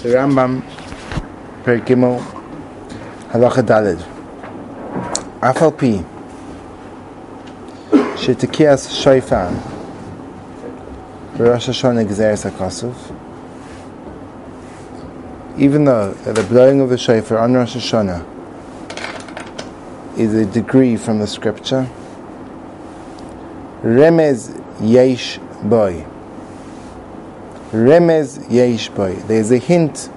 The Rambam, Per Gimel, Halacha Daled. Afal Pi, Shetekias Shofar, Rosh Hashanah Gzeres HaKosov, even though the blowing of the shofar on Rosh Hashanah is a degree from the scripture, Remez Yesh Boy. Remez Yeshboy. There's a hint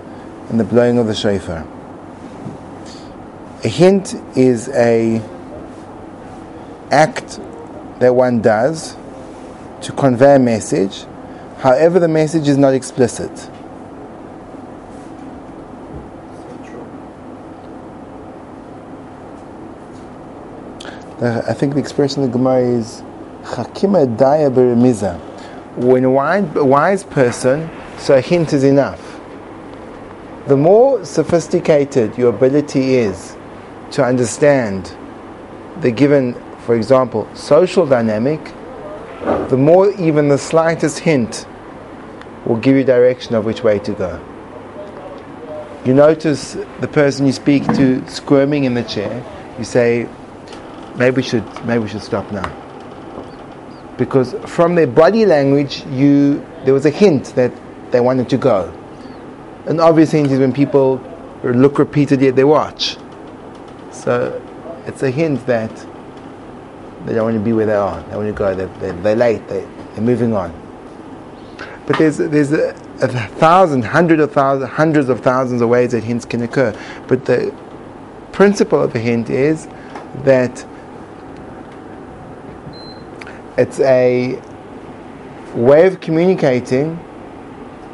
in the blowing of the shofar. A hint is a act that one does to convey a message, however the message is not explicit. I think the expression in the Gemara is Chakima Daya Beremiza. When a wise, person, so a hint is enough. The more sophisticated your ability is to understand the given, for example, social dynamic, the more even the slightest hint will give you direction of which way to go. You notice the person you speak to squirming in the chair, you say, maybe we should maybe we should stop now because from their body language you there was a hint that they wanted to go. An obvious hint is when people look repeatedly at their watch. So it's a hint that they don't want to be where they are. They want to go they're, they're, late they, are moving on. But there's there's a, a thousand hundred of thousands hundreds of thousands of ways that hints can occur. But the principle of a hint is that it's a way of communicating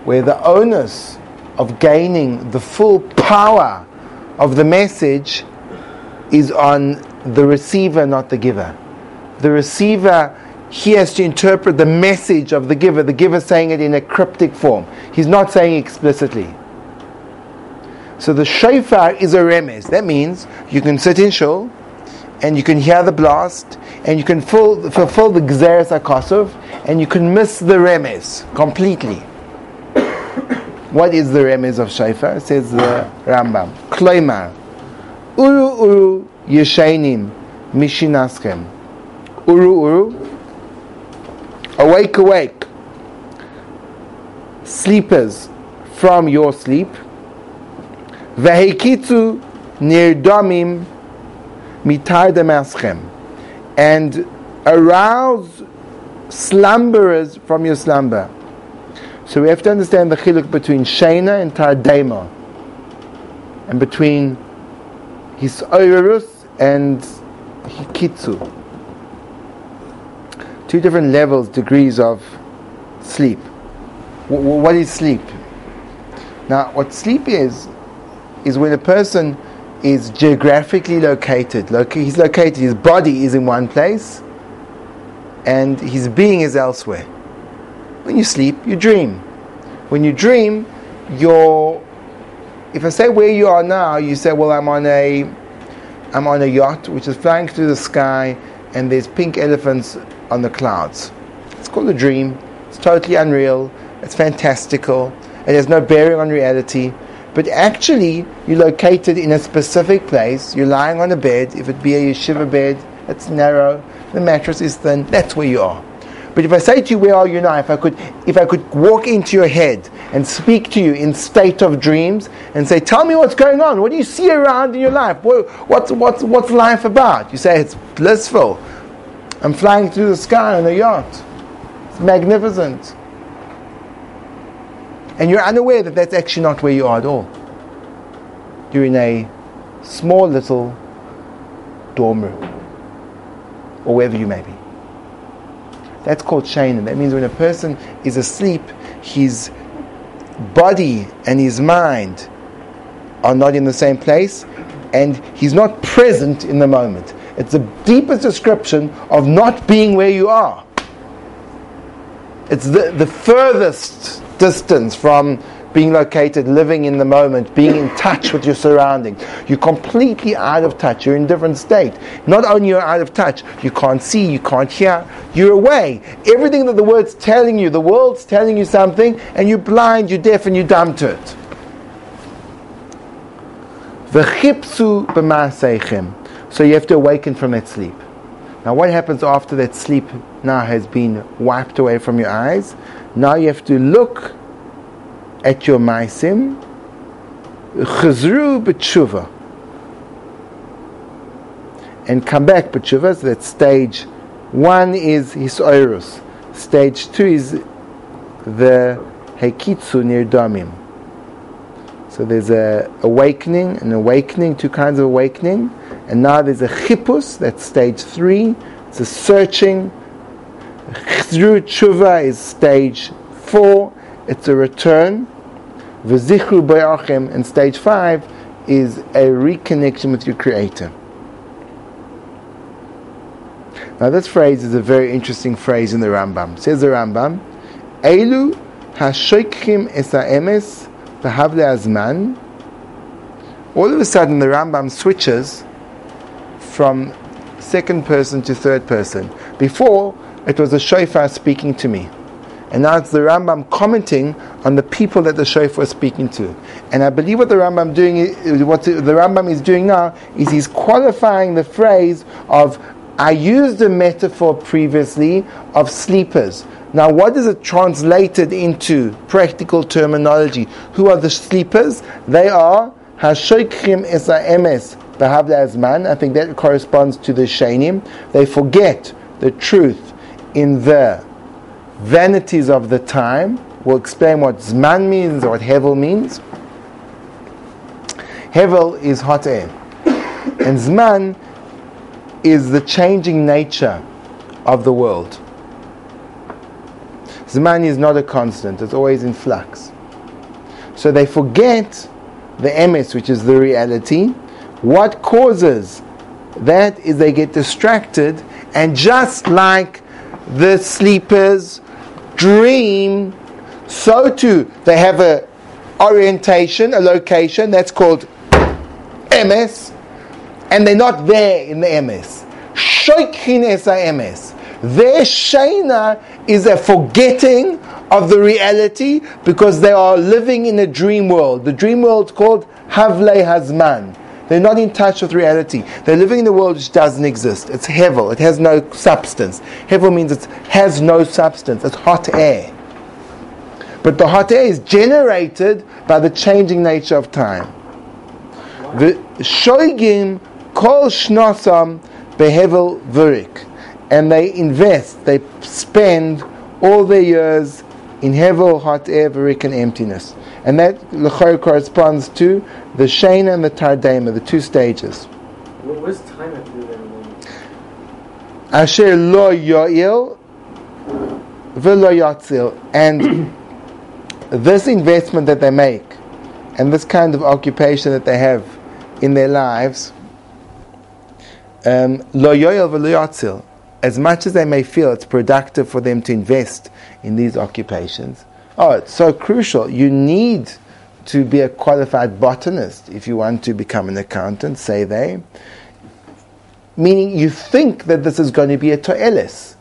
where the onus of gaining the full power of the message is on the receiver, not the giver. The receiver, he has to interpret the message of the giver, the giver saying it in a cryptic form. He's not saying explicitly. So the shofar is a remez. That means you can sit in shul and you can hear the blast and you can full, fulfill the Gzeres HaKosov, and you can miss the Remez completely. what is the Remez of Shofar? Says the Rambam. Kloimar. Uru uru yeshainim mishinaschem. Uru uru. Awake, awake. Sleepers from your sleep. Vehekitzu nirdomim mitar demaschem and arouse slumberers from your slumber. So we have to understand the chiluk between Shena and Tardema, and between his Oirus and Hikitsu. Two different levels, degrees of sleep. what is sleep? Now, what sleep is, is when a person is geographically located. he's located, his body is in one place, and his being is elsewhere. When you sleep, you dream. When you dream, you're. If I say where you are now, you say, "Well, I'm on a, I'm on a yacht which is flying through the sky, and there's pink elephants on the clouds." It's called a dream. It's totally unreal. It's fantastical. It has no bearing on reality but actually you're located in a specific place. You're lying on a bed. If it be a yeshiva bed, it's narrow. The mattress is thin. That's where you are. But if I say to you, "Where are you now?" If I could, if I could walk into your head and speak to you in state of dreams and say, "Tell me what's going on. What do you see around in your life? What, what's what's what's life about?" You say, "It's blissful. I'm flying through the sky on a yacht. It's magnificent." And you're unaware that that's actually not where you are at all. You're in a small little dorm room, or wherever you may be. That's called shainim. That means when a person is asleep, his body and his mind are not in the same place, and he's not present in the moment. It's the deepest description of not being where you are. It's the, the furthest distance from being located, living in the moment, being in touch with your surroundings. You're completely out of touch. You're in a different state. Not only you're out of touch, you can't see, you can't hear. You're away. Everything that the word's telling you, the world's telling you something, and you're blind, you're deaf, and you're dumb to it. So you have to awaken from that sleep. Now what happens after that sleep now has been wiped away from your eyes? Now you have to look at your maisim, chazru b'tshuva, and come back b'tshuva. So that stage one is hisoirus. Stage two is the hekitsu near damim. So there's a awakening, an awakening, two kinds of awakening, and now there's a chippus. That's stage three. It's a searching. Chazru tshuva is stage four. It's a return. V'zichru bayachim, and stage five is a reconnection with your Creator. Now, this phrase is a very interesting phrase in the Rambam. says the Rambam, Elu hashoikhim es ha'emes v'havle azman. All of a sudden, the Rambam switches from second person to third person. Before, it was the shofar speaking to me. And now it's the Rambam commenting on the people that the shofar was speaking to. And I believe what the Rambam doing, what the Rambam is doing now, is he's qualifying the phrase of I used a metaphor previously of sleepers. Now, what is it translated into practical terminology? Who are the sleepers? They are Hashoikhim Esa Emes Behavla Azman. I think that corresponds to the Shainim. They forget the truth in the vanities of the time. We'll explain what Zman means or what Hevel means. Hevel is hot air. And Zman is the changing nature of the world. Zman is not a constant, it's always in flux. So they forget the emes, which is the reality. What causes that is they get distracted, and just like the sleepers dream, so too they have a orientation, a location that's called MS, and they're not there in the emes. Shoikin es emes. Their shaina is a forgetting of the reality because they are living in a dream world. The dream world called Havle Hazman. They're not in touch with reality. They're living in a world which doesn't exist. It's hevel. It has no substance. Hevel means it has no substance. It's hot air. But the hot air is generated by the changing nature of time. The shoigim kol shnosam behevel vurik. And they invest, they spend all their years in hevel, hot air, vurik, and emptiness. And that lechor corresponds to the shena and the tardema, the two stages. What was time at the Asher lo yo'il v'lo yatzil. And this investment that they make, and this kind of occupation that they have in their lives, um, lo yo'il v'lo yatzil. As much as they may feel it's productive for them to invest in these occupations, oh, it's so crucial. You need to be a qualified botanist if you want to become an accountant, say they. Meaning you think that this is going to be a to'elis.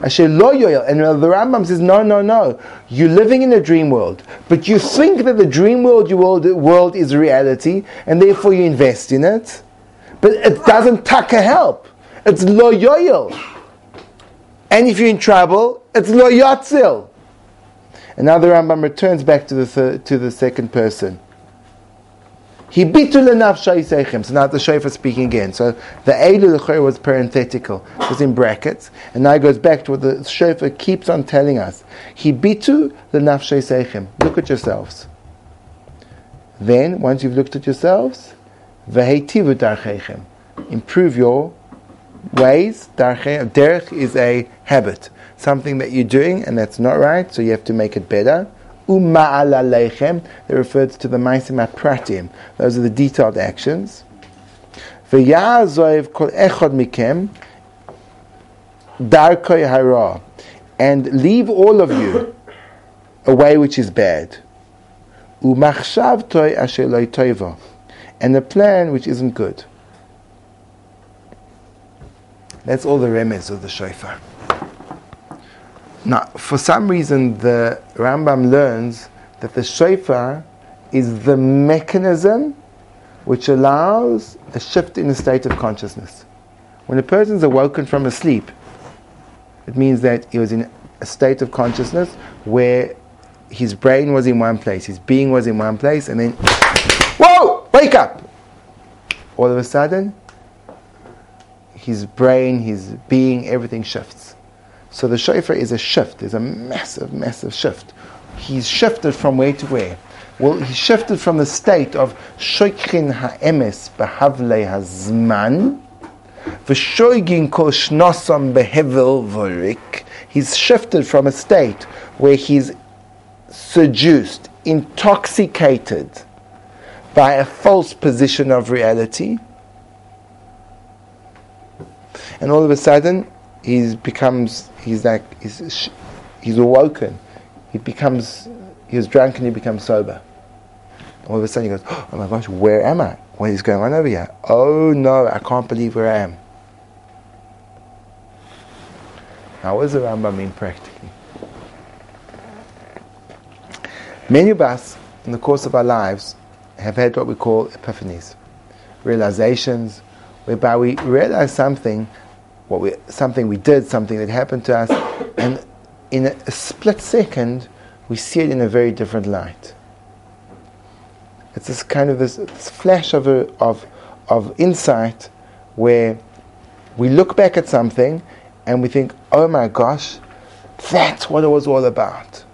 Asher lo yoyel. And the Rambam says, no, no, no. You're living in a dream world. But you think that the dream world, your world, world is reality, and therefore you invest in it. But it doesn't taka help. It's lo. And if you're in trouble, it's lo yatzil. And now the Rambam returns back to the third, to the second person. He bitul So now the shofar speaking again. So the elu the was parenthetical, it was in brackets, and now it goes back to what the shofar keeps on telling us. He bitu the nafshay seichem. Look at yourselves. Then, once you've looked at yourselves, vehetivu darchechem. Improve your ways. Derech is a habit something that you're doing and that's not right, so you have to make it better. Uma'ala leichem, that refers to the maisim pratim. Those are the detailed actions. V'ya'azoiv kol echad mikem darkoi hara, and leave all of you a way which is bad. Umachshav toy asher toiva, and a plan which isn't good. That's all the remez of the shofar. Now, for some reason, the Rambam learns that the shofar is the mechanism which allows a shift in the state of consciousness. When a person is awoken from a sleep, it means that he was in a state of consciousness where his brain was in one place, his being was in one place, and then, whoa, wake up! All of a sudden, his brain, his being, everything shifts. So the shofar is a shift, there's a massive, massive shift. He's shifted from where to where? Well, he shifted from the state of shoichin ha'emes behavle hazman, v'shoigin kol shnosam behevel vorik. He's shifted from a state where he's seduced, intoxicated by a false position of reality. And all of a sudden, he becomes, he's like, he's, he's awoken. He becomes, he was drunk and he becomes sober. All of a sudden he goes, oh my gosh, where am I? What is going on over here? Oh no, I can't believe where I am. What does the Rambam mean practically? Many of us, in the course of our lives, have had what we call epiphanies, realizations, whereby we realize something, what we, something we did, something that happened to us, and in a, a split second, we see it in a very different light. It's this kind of this, this flash of, a, of, of insight where we look back at something and we think, oh my gosh, that's what it was all about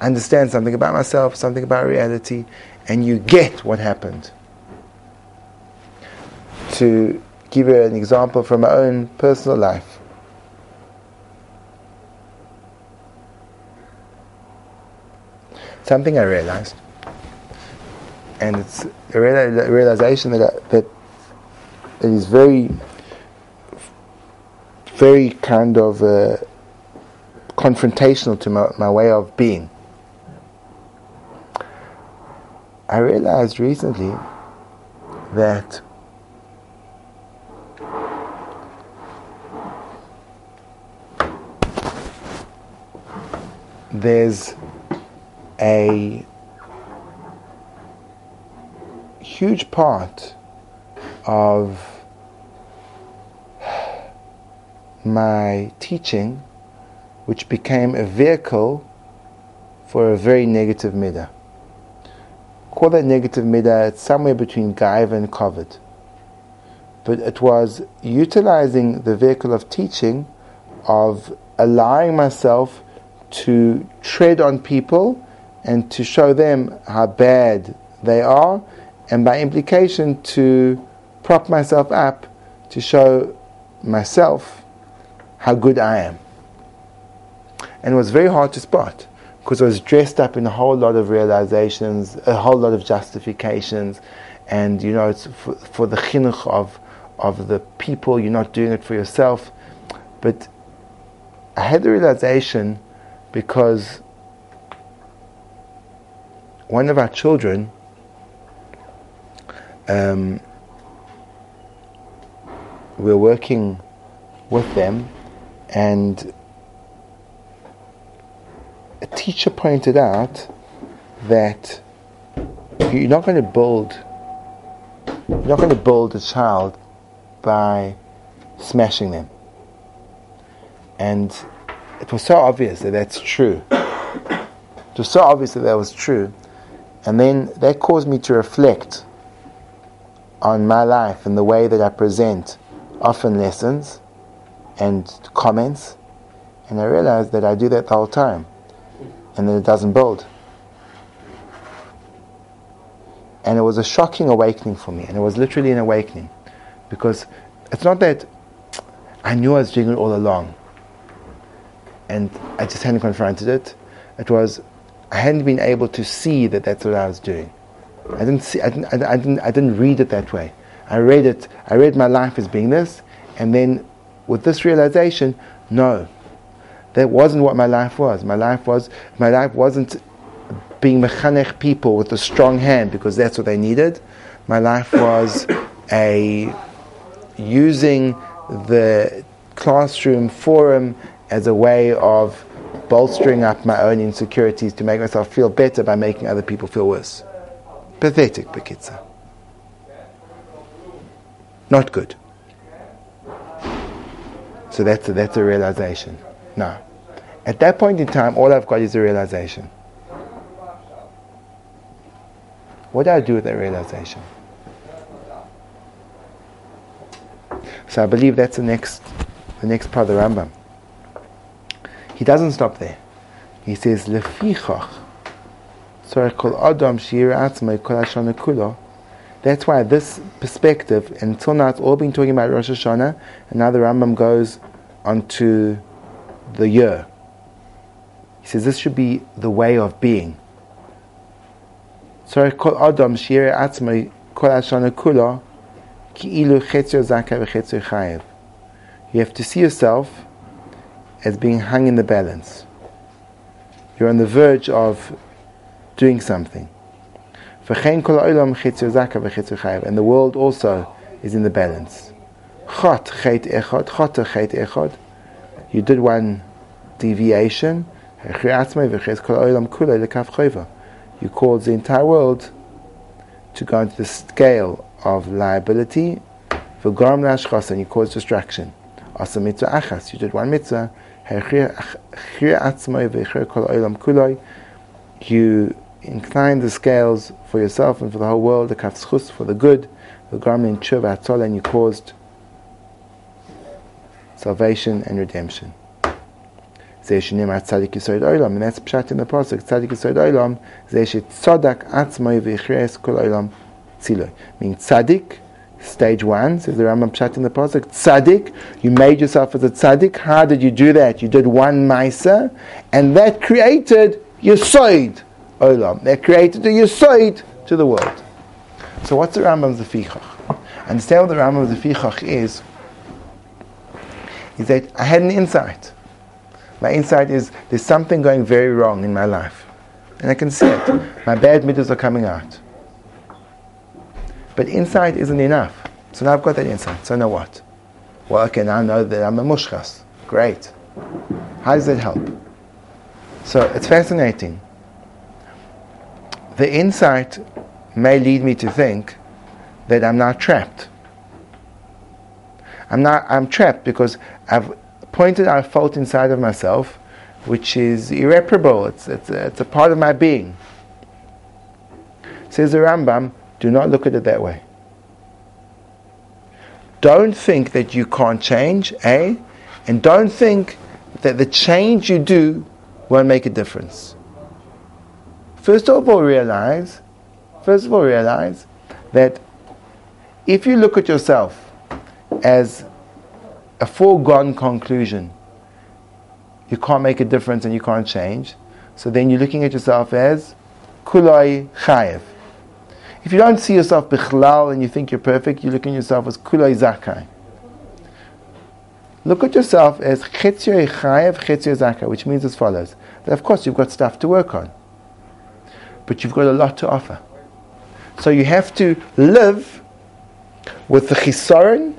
understand something about myself, something about reality, and you get what happened. To give you an example from my own personal life. Something I realized, and it's a realization that, I, that it is very, very kind of uh, confrontational to my, my way of being. I realized recently that there's a huge part of my teaching which became a vehicle for a very negative midah call that negative midah, it's somewhere between gaiva and kavod. But it was utilizing the vehicle of teaching, of allowing myself to tread on people and to show them how bad they are, and by implication to prop myself up to show myself how good I am. And it was very hard to spot because I was dressed up in a whole lot of realizations, a whole lot of justifications, and you know, it's for, for the chinuch of of the people. You're not doing it for yourself, but I had the realization because one of our children. Um, we're working with them, and a teacher pointed out that you're not going to build you're not going to build a child by smashing them. And it was so obvious that that's true. It was so obvious that that was true. And then that caused me to reflect on my life and the way that I present often lessons and comments. And I realized that I do that the whole time and then it doesn't build. And it was a shocking awakening for me, and it was literally an awakening. Because it's not that I knew I was doing it all along, and I just hadn't confronted it. It was I hadn't been able to see that that's what I was doing. I didn't see. I didn't, I didn't, I didn't read it that way. I read it. I read my life as being this, and then with this realization, no, that wasn't what my life was. My life was my life wasn't being mechanech people with a strong hand because that's what they needed. My life was a using the classroom forum as a way of bolstering up my own insecurities to make myself feel better by making other people feel worse. Pathetic, Bekitza. not good. So that's a, that's a realization. No. at that point in time, all I've got is a realization. What do I do with that realization? So I believe that's the next, the next part of the Rambam. He doesn't stop there. He says, "Lefichach, kol adam shir atzmai kol kulo." That's why this perspective, until now it's all been talking about Rosh Hashanah, and now the Rambam goes onto the year. He says this should be the way of being. You have to see yourself as being hung in the balance. You're on the verge of doing something. And the world also is in the balance. You did one deviation. You called the entire world to go into the scale of liability. And you caused distraction. You did one mitzvah. You incline the scales for yourself and for the whole world, the kafschus for the good, the garment tshuva and you caused salvation and redemption. Tzadik Yisoid Olam, and that's pshat in the pasuk. Tzadik Yisoid Olam, Zeh Tzadak Atzmoi V'Ichres Kol Olam Tziloi. Meaning Tzadik, stage one, says the Rambam pshat in the pasuk. Tzadik, you made yourself as a tzadik. How did you do that? You did one Maisa, and that created Yisoid Olam. That created a Yisoid to the world. So what's the Rambam's Lefichach? Understand what the Rambam's Lefichach is, is that I had an insight. My insight is there's something going very wrong in my life. And I can see it. My bad middles are coming out. But insight isn't enough. So now I've got that insight. So now what? Well, okay, now I know that I'm a mushkas. Great. How does that help? So it's fascinating. The insight may lead me to think that I'm not trapped. I'm not I'm trapped because I've pointed out a fault inside of myself, which is irreparable. It's, it's, it's a part of my being. Says the Rambam, do not look at it that way. Don't think that you can't change, eh? And don't think that the change you do won't make a difference. First of all, realize, first of all, realize that if you look at yourself as a foregone conclusion. You can't make a difference and you can't change. So then you're looking at yourself as kulai chayev. If you don't see yourself bichlal and you think you're perfect, you look at yourself as kulai zakai. Look at yourself as chetzio chayev, chetzio zakai, which means as follows. That of course you've got stuff to work on. But you've got a lot to offer. So you have to live with the chisaron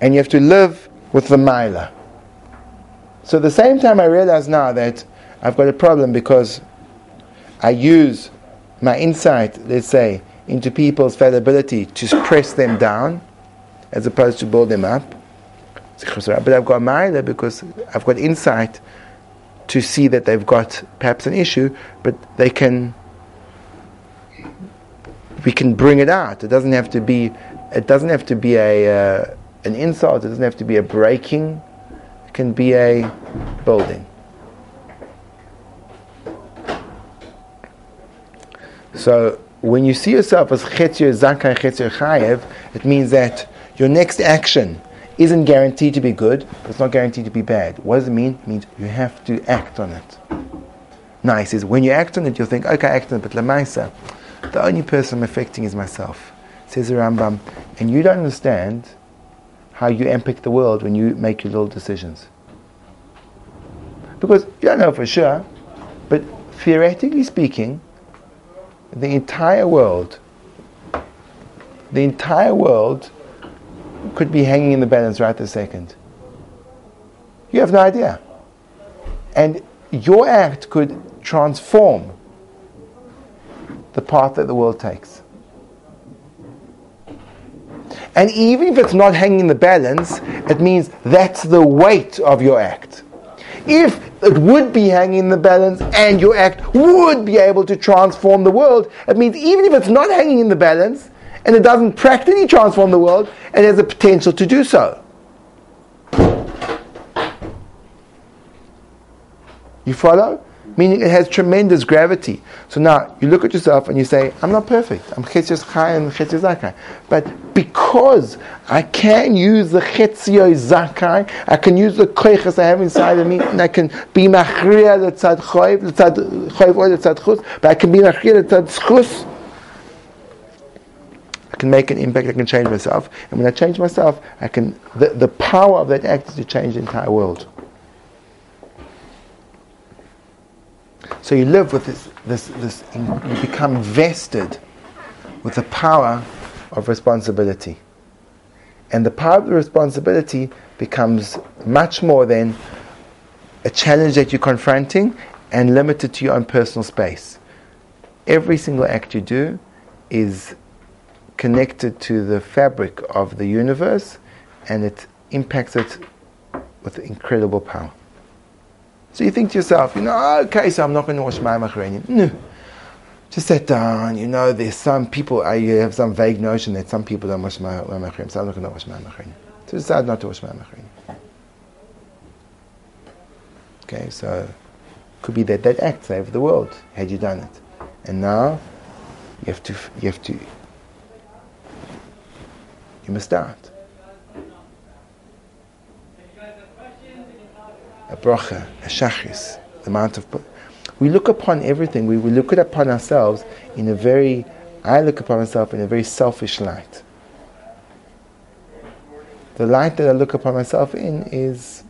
and you have to live with the Maila. So at the same time, I realize now that I've got a problem because I use my insight, let's say, into people's fallibility to press them down as opposed to build them up. But I've got Maila because I've got insight to see that they've got perhaps an issue, but they can we can bring it out. It doesn't have to be it doesn't have to be a uh, an insult, it doesn't have to be a breaking, it can be a building. So when you see yourself as chetzir zakai chetzir chayev, it means that your next action isn't guaranteed to be good, but it's not guaranteed to be bad. What does it mean? It means you have to act on it. Nice is when you act on it, you'll think, okay, I act on it, but lamaisa, the only person I'm affecting is myself. Says the Rambam, and you don't understand how you impact the world when you make your little decisions. Because you don't know for sure, but theoretically speaking, the entire world, the entire world could be hanging in the balance right this second. You have no idea. And your act could transform the path that the world takes. And even if it's not hanging in the balance, it means that's the weight of your act. If it would be hanging in the balance and your act would be able to transform the world, it means even if it's not hanging in the balance and it doesn't practically transform the world, it has the potential to do so. You follow? Meaning it has tremendous gravity. So now you look at yourself and you say, I'm not perfect. I'm chetzio chai and chetzio zakai. But because I can use the chetzio zakai, I can use the koiches I have inside of me, and I can be machriya letzad choiv, letzad choiv or letzad chus, but I can be machriya letzad chus. I can make an impact, I can change myself. And when I change myself, I can, the, the power of that act is to change the entire world. So you live with this, this, this, you become vested with the power of responsibility. And the power of the responsibility becomes much more than a challenge that you're confronting and limited to your own personal space. Every single act you do is connected to the fabric of the universe and it impacts it with incredible power. So you think to yourself, you know, okay, so I'm not going to wash my machrani. No. Just sit down, you know, there's some people, I have some vague notion that some people don't wash my machrani, so I'm not going to wash my machrani. So decide not to wash my machrani. Okay, so could be that that act saved the world had you done it. And now you have to, you have to, you must start. A bracha, a shachris, the amount of. We look upon everything, we, we look upon ourselves in a very, I look upon myself in a very selfish light. The light that I look upon myself in is,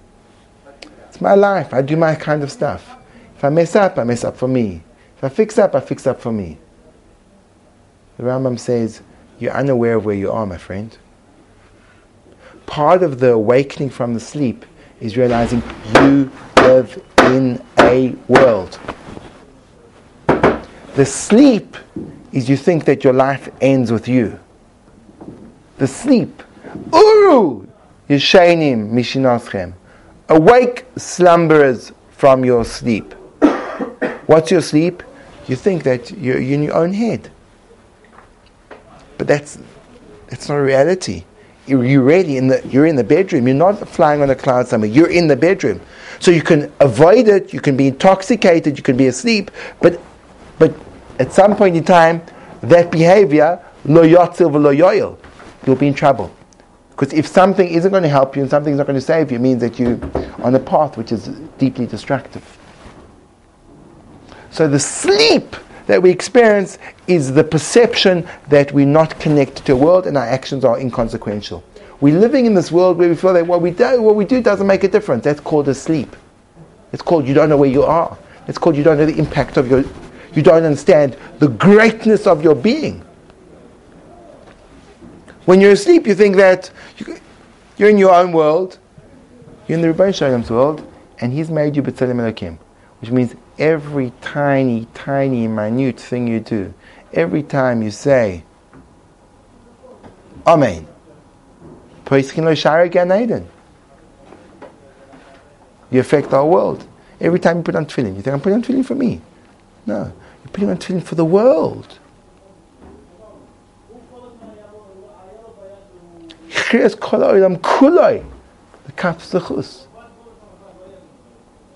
it's my life, I do my kind of stuff. If I mess up, I mess up for me. If I fix up, I fix up for me. The Rambam says, you're unaware of where you are, my friend. Part of the awakening from the sleep is realizing you live in a world. The sleep is you think that your life ends with you. The sleep. Uru Yeshainim Mishinaschem. Awake slumberers from your sleep. What's your sleep? You think that you're in your own head. But that's that's not reality you're ready in the you're in the bedroom. You're not flying on a cloud somewhere. You're in the bedroom, so you can avoid it. You can be intoxicated. You can be asleep. But but at some point in time, that behavior lo yotzil lo yoil, you'll be in trouble. Because if something isn't going to help you and something's not going to save you, it means that you're on a path which is deeply destructive. So the sleep that we experience is the perception that we're not connected to a world and our actions are inconsequential. We're living in this world where we feel that what we do, what we do doesn't make a difference. That's called a sleep. It's called you don't know where you are. It's called you don't know the impact of your, you don't understand the greatness of your being. When you're asleep, you think that you're in your own world, you're in the Rebbeinu Shalom's world, and He's made you B'Tselem Elokim, which means every tiny, tiny, minute thing you do, every time you say, Amen. You affect our world. Every time you put on tefillin, you think, I'm putting on tefillin for me. No, you're putting on tefillin for the world. The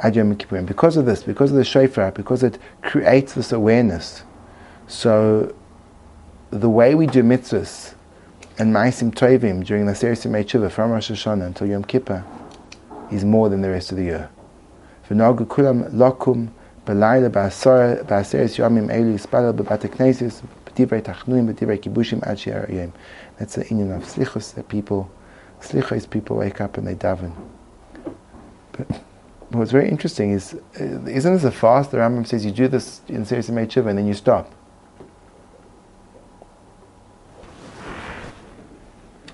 Ad Kippurim. Because of this, because of the shofar, because it creates this awareness. So, the way we do mitzvahs and Ma'asim Tovim during the series of Tshuva from Rosh Hashanah until Yom Kippur is more than the rest of the year. V'nogu kulam lokum b'layla b'aseres yomim elu yispalel b'bate b'divrei tachnuim b'divrei kibushim ad yom. That's the union of slichus that people Slichos people wake up and they daven. But what's very interesting is, uh, isn't this a fast? The Rambam says you do this in Seres Shiva and then you stop.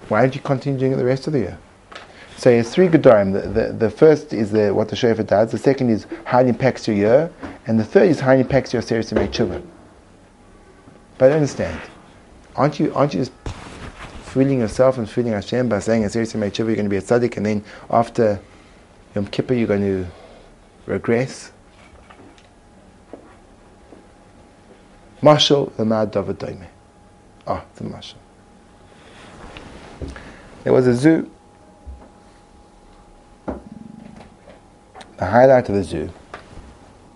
Why did you continue doing it the rest of the year? So it's three Gedorim. The, the, the, first is the, what the shofar does, the second is how it impacts your year, and the third is how it impacts your Seres Shiva. But I don't understand. Aren't you, aren't you just fooling yourself and fooling Hashem by saying, in Seres Shiva, you're going to be a tzaddik, and then after Yom Kippur you're going to regress? Mashal Lamad David Doime. Ah, the Mashal. There was a zoo. The highlight of the zoo,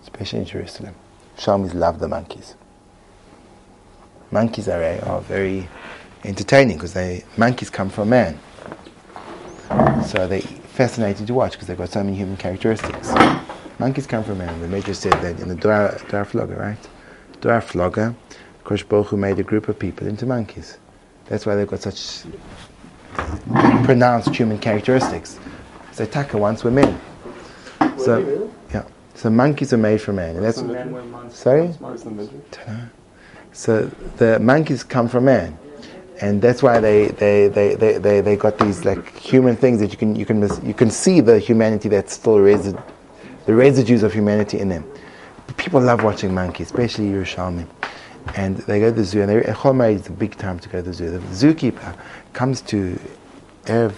especially in Jerusalem, Shalmis love the monkeys. Monkeys are, are very entertaining because they monkeys come from man. So they fascinating to watch because they've got so many human characteristics. Monkeys come from man. The Major said that in the Dor Haflagah, right? Dor Haflagah, Kosh Baruch made a group of people into monkeys. That's why they've got such pronounced human characteristics. So Taka once were men. Were So yeah, so monkeys are made from man, and that's sorry. So the monkeys come from man, and that's why they they, they, they, they, they got these like human things that you can you can you can see the humanity that's still resid- the residues of humanity in them. People love watching monkeys, especially Yerushalmi. And they go to the zoo, and Echol is a big time to go to the zoo. The zookeeper comes to Erev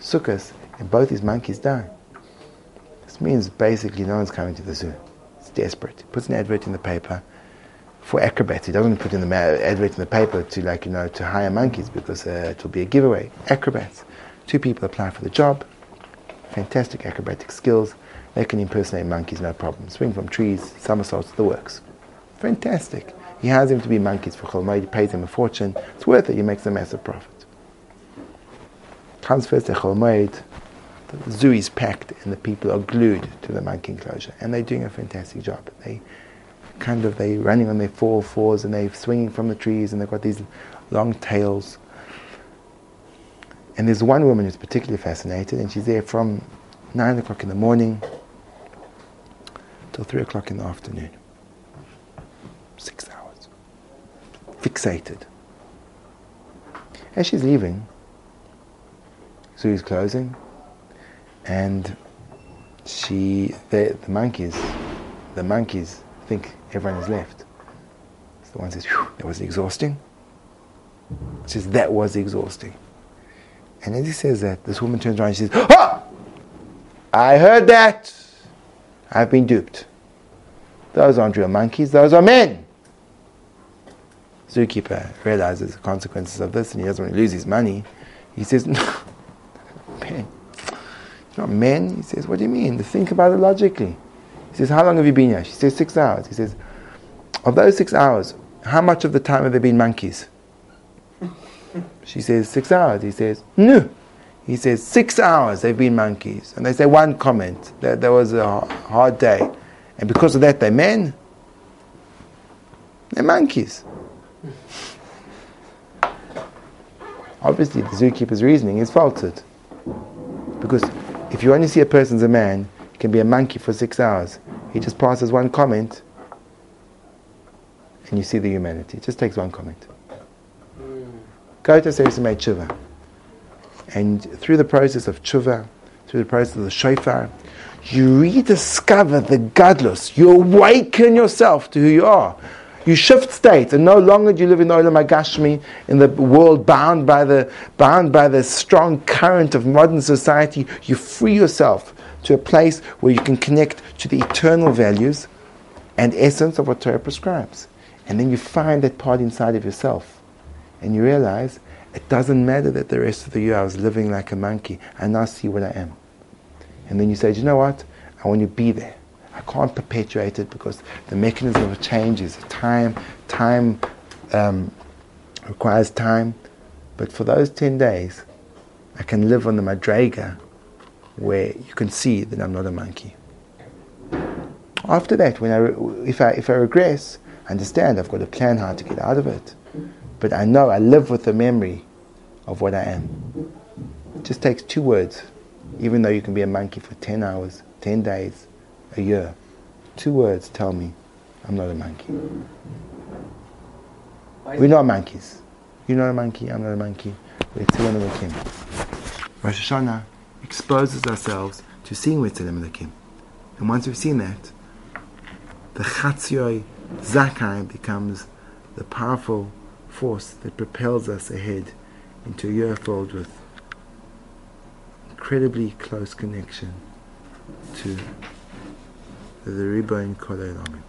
Sukkot, and both his monkeys die. This means basically no one's coming to the zoo. It's desperate. He puts an advert in the paper for acrobats. He doesn't put in the advert in the paper to like you know to hire monkeys because uh, it will be a giveaway. Acrobats. Two people apply for the job. Fantastic acrobatic skills. They can impersonate monkeys no problem. Swing from trees, somersaults, the works. Fantastic. He hires them to be monkeys for Cholmoid. He pays them a fortune. It's worth it. He makes a massive profit transfers to Cholmoid, the zoo is packed and the people are glued to the monkey enclosure and they're doing a fantastic job. They kind of, they running on their four fours and they're swinging from the trees and they've got these long tails. And there's one woman who's particularly fascinated and she's there from nine o'clock in the morning till three o'clock in the afternoon. Six hours. Fixated. As she's leaving, zoo is closing, and she, the, the monkeys, the monkeys think everyone has left. So the one says, that was exhausting. She says, that was exhausting. And as he says that, this woman turns around and she says, Ah! I heard that. I've been duped. Those aren't real monkeys, those are men. Zookeeper realizes the consequences of this and he doesn't want to lose his money. He says, No, men. Not men. He says, What do you mean? Think about it logically. He says, How long have you been here? She says, Six hours. He says, Of those six hours, how much of the time have there been monkeys? She says, Six hours. He says, No. He says, Six hours they've been monkeys. And they say one comment that there was a hard day. And because of that, they're men. They're monkeys. Obviously, the zookeeper's reasoning is faltered. Because if you only see a person as a man, he can be a monkey for six hours. He just passes one comment and you see the humanity. It just takes one comment. Go to Seres Tshuva. And through the process of tshuva, through the process of the shofar, you rediscover the godless. You awaken yourself to who you are. You shift states, and no longer do you live in the Olam Agashmi, in the world bound by the bound by the strong current of modern society. You free yourself to a place where you can connect to the eternal values and essence of what Torah prescribes, and then you find that part inside of yourself, and you realize it doesn't matter that the rest of the year I was living like a monkey. I now see what I am, and then you say, you know what? I want to be there. I can't perpetuate it because the mechanism of change is time. Time um, requires time. But for those 10 days, I can live on the Madrega where you can see that I'm not a monkey. After that, when I re- if, I, if I regress, I understand I've got a plan how to get out of it. But I know I live with the memory of what I am. It just takes two words, even though you can be a monkey for 10 hours, 10 days, a year. Two words tell me I'm not a monkey. We're not monkeys. You're not a monkey, I'm not a monkey. We're Tzilim Elokim. Rosh Hashanah exposes ourselves to seeing we're Tzilim Elokim. And once we've seen that, the Chatzioi Zakai becomes the powerful force that propels us ahead into a year filled with incredibly close connection to the Ribono Kol Olamim.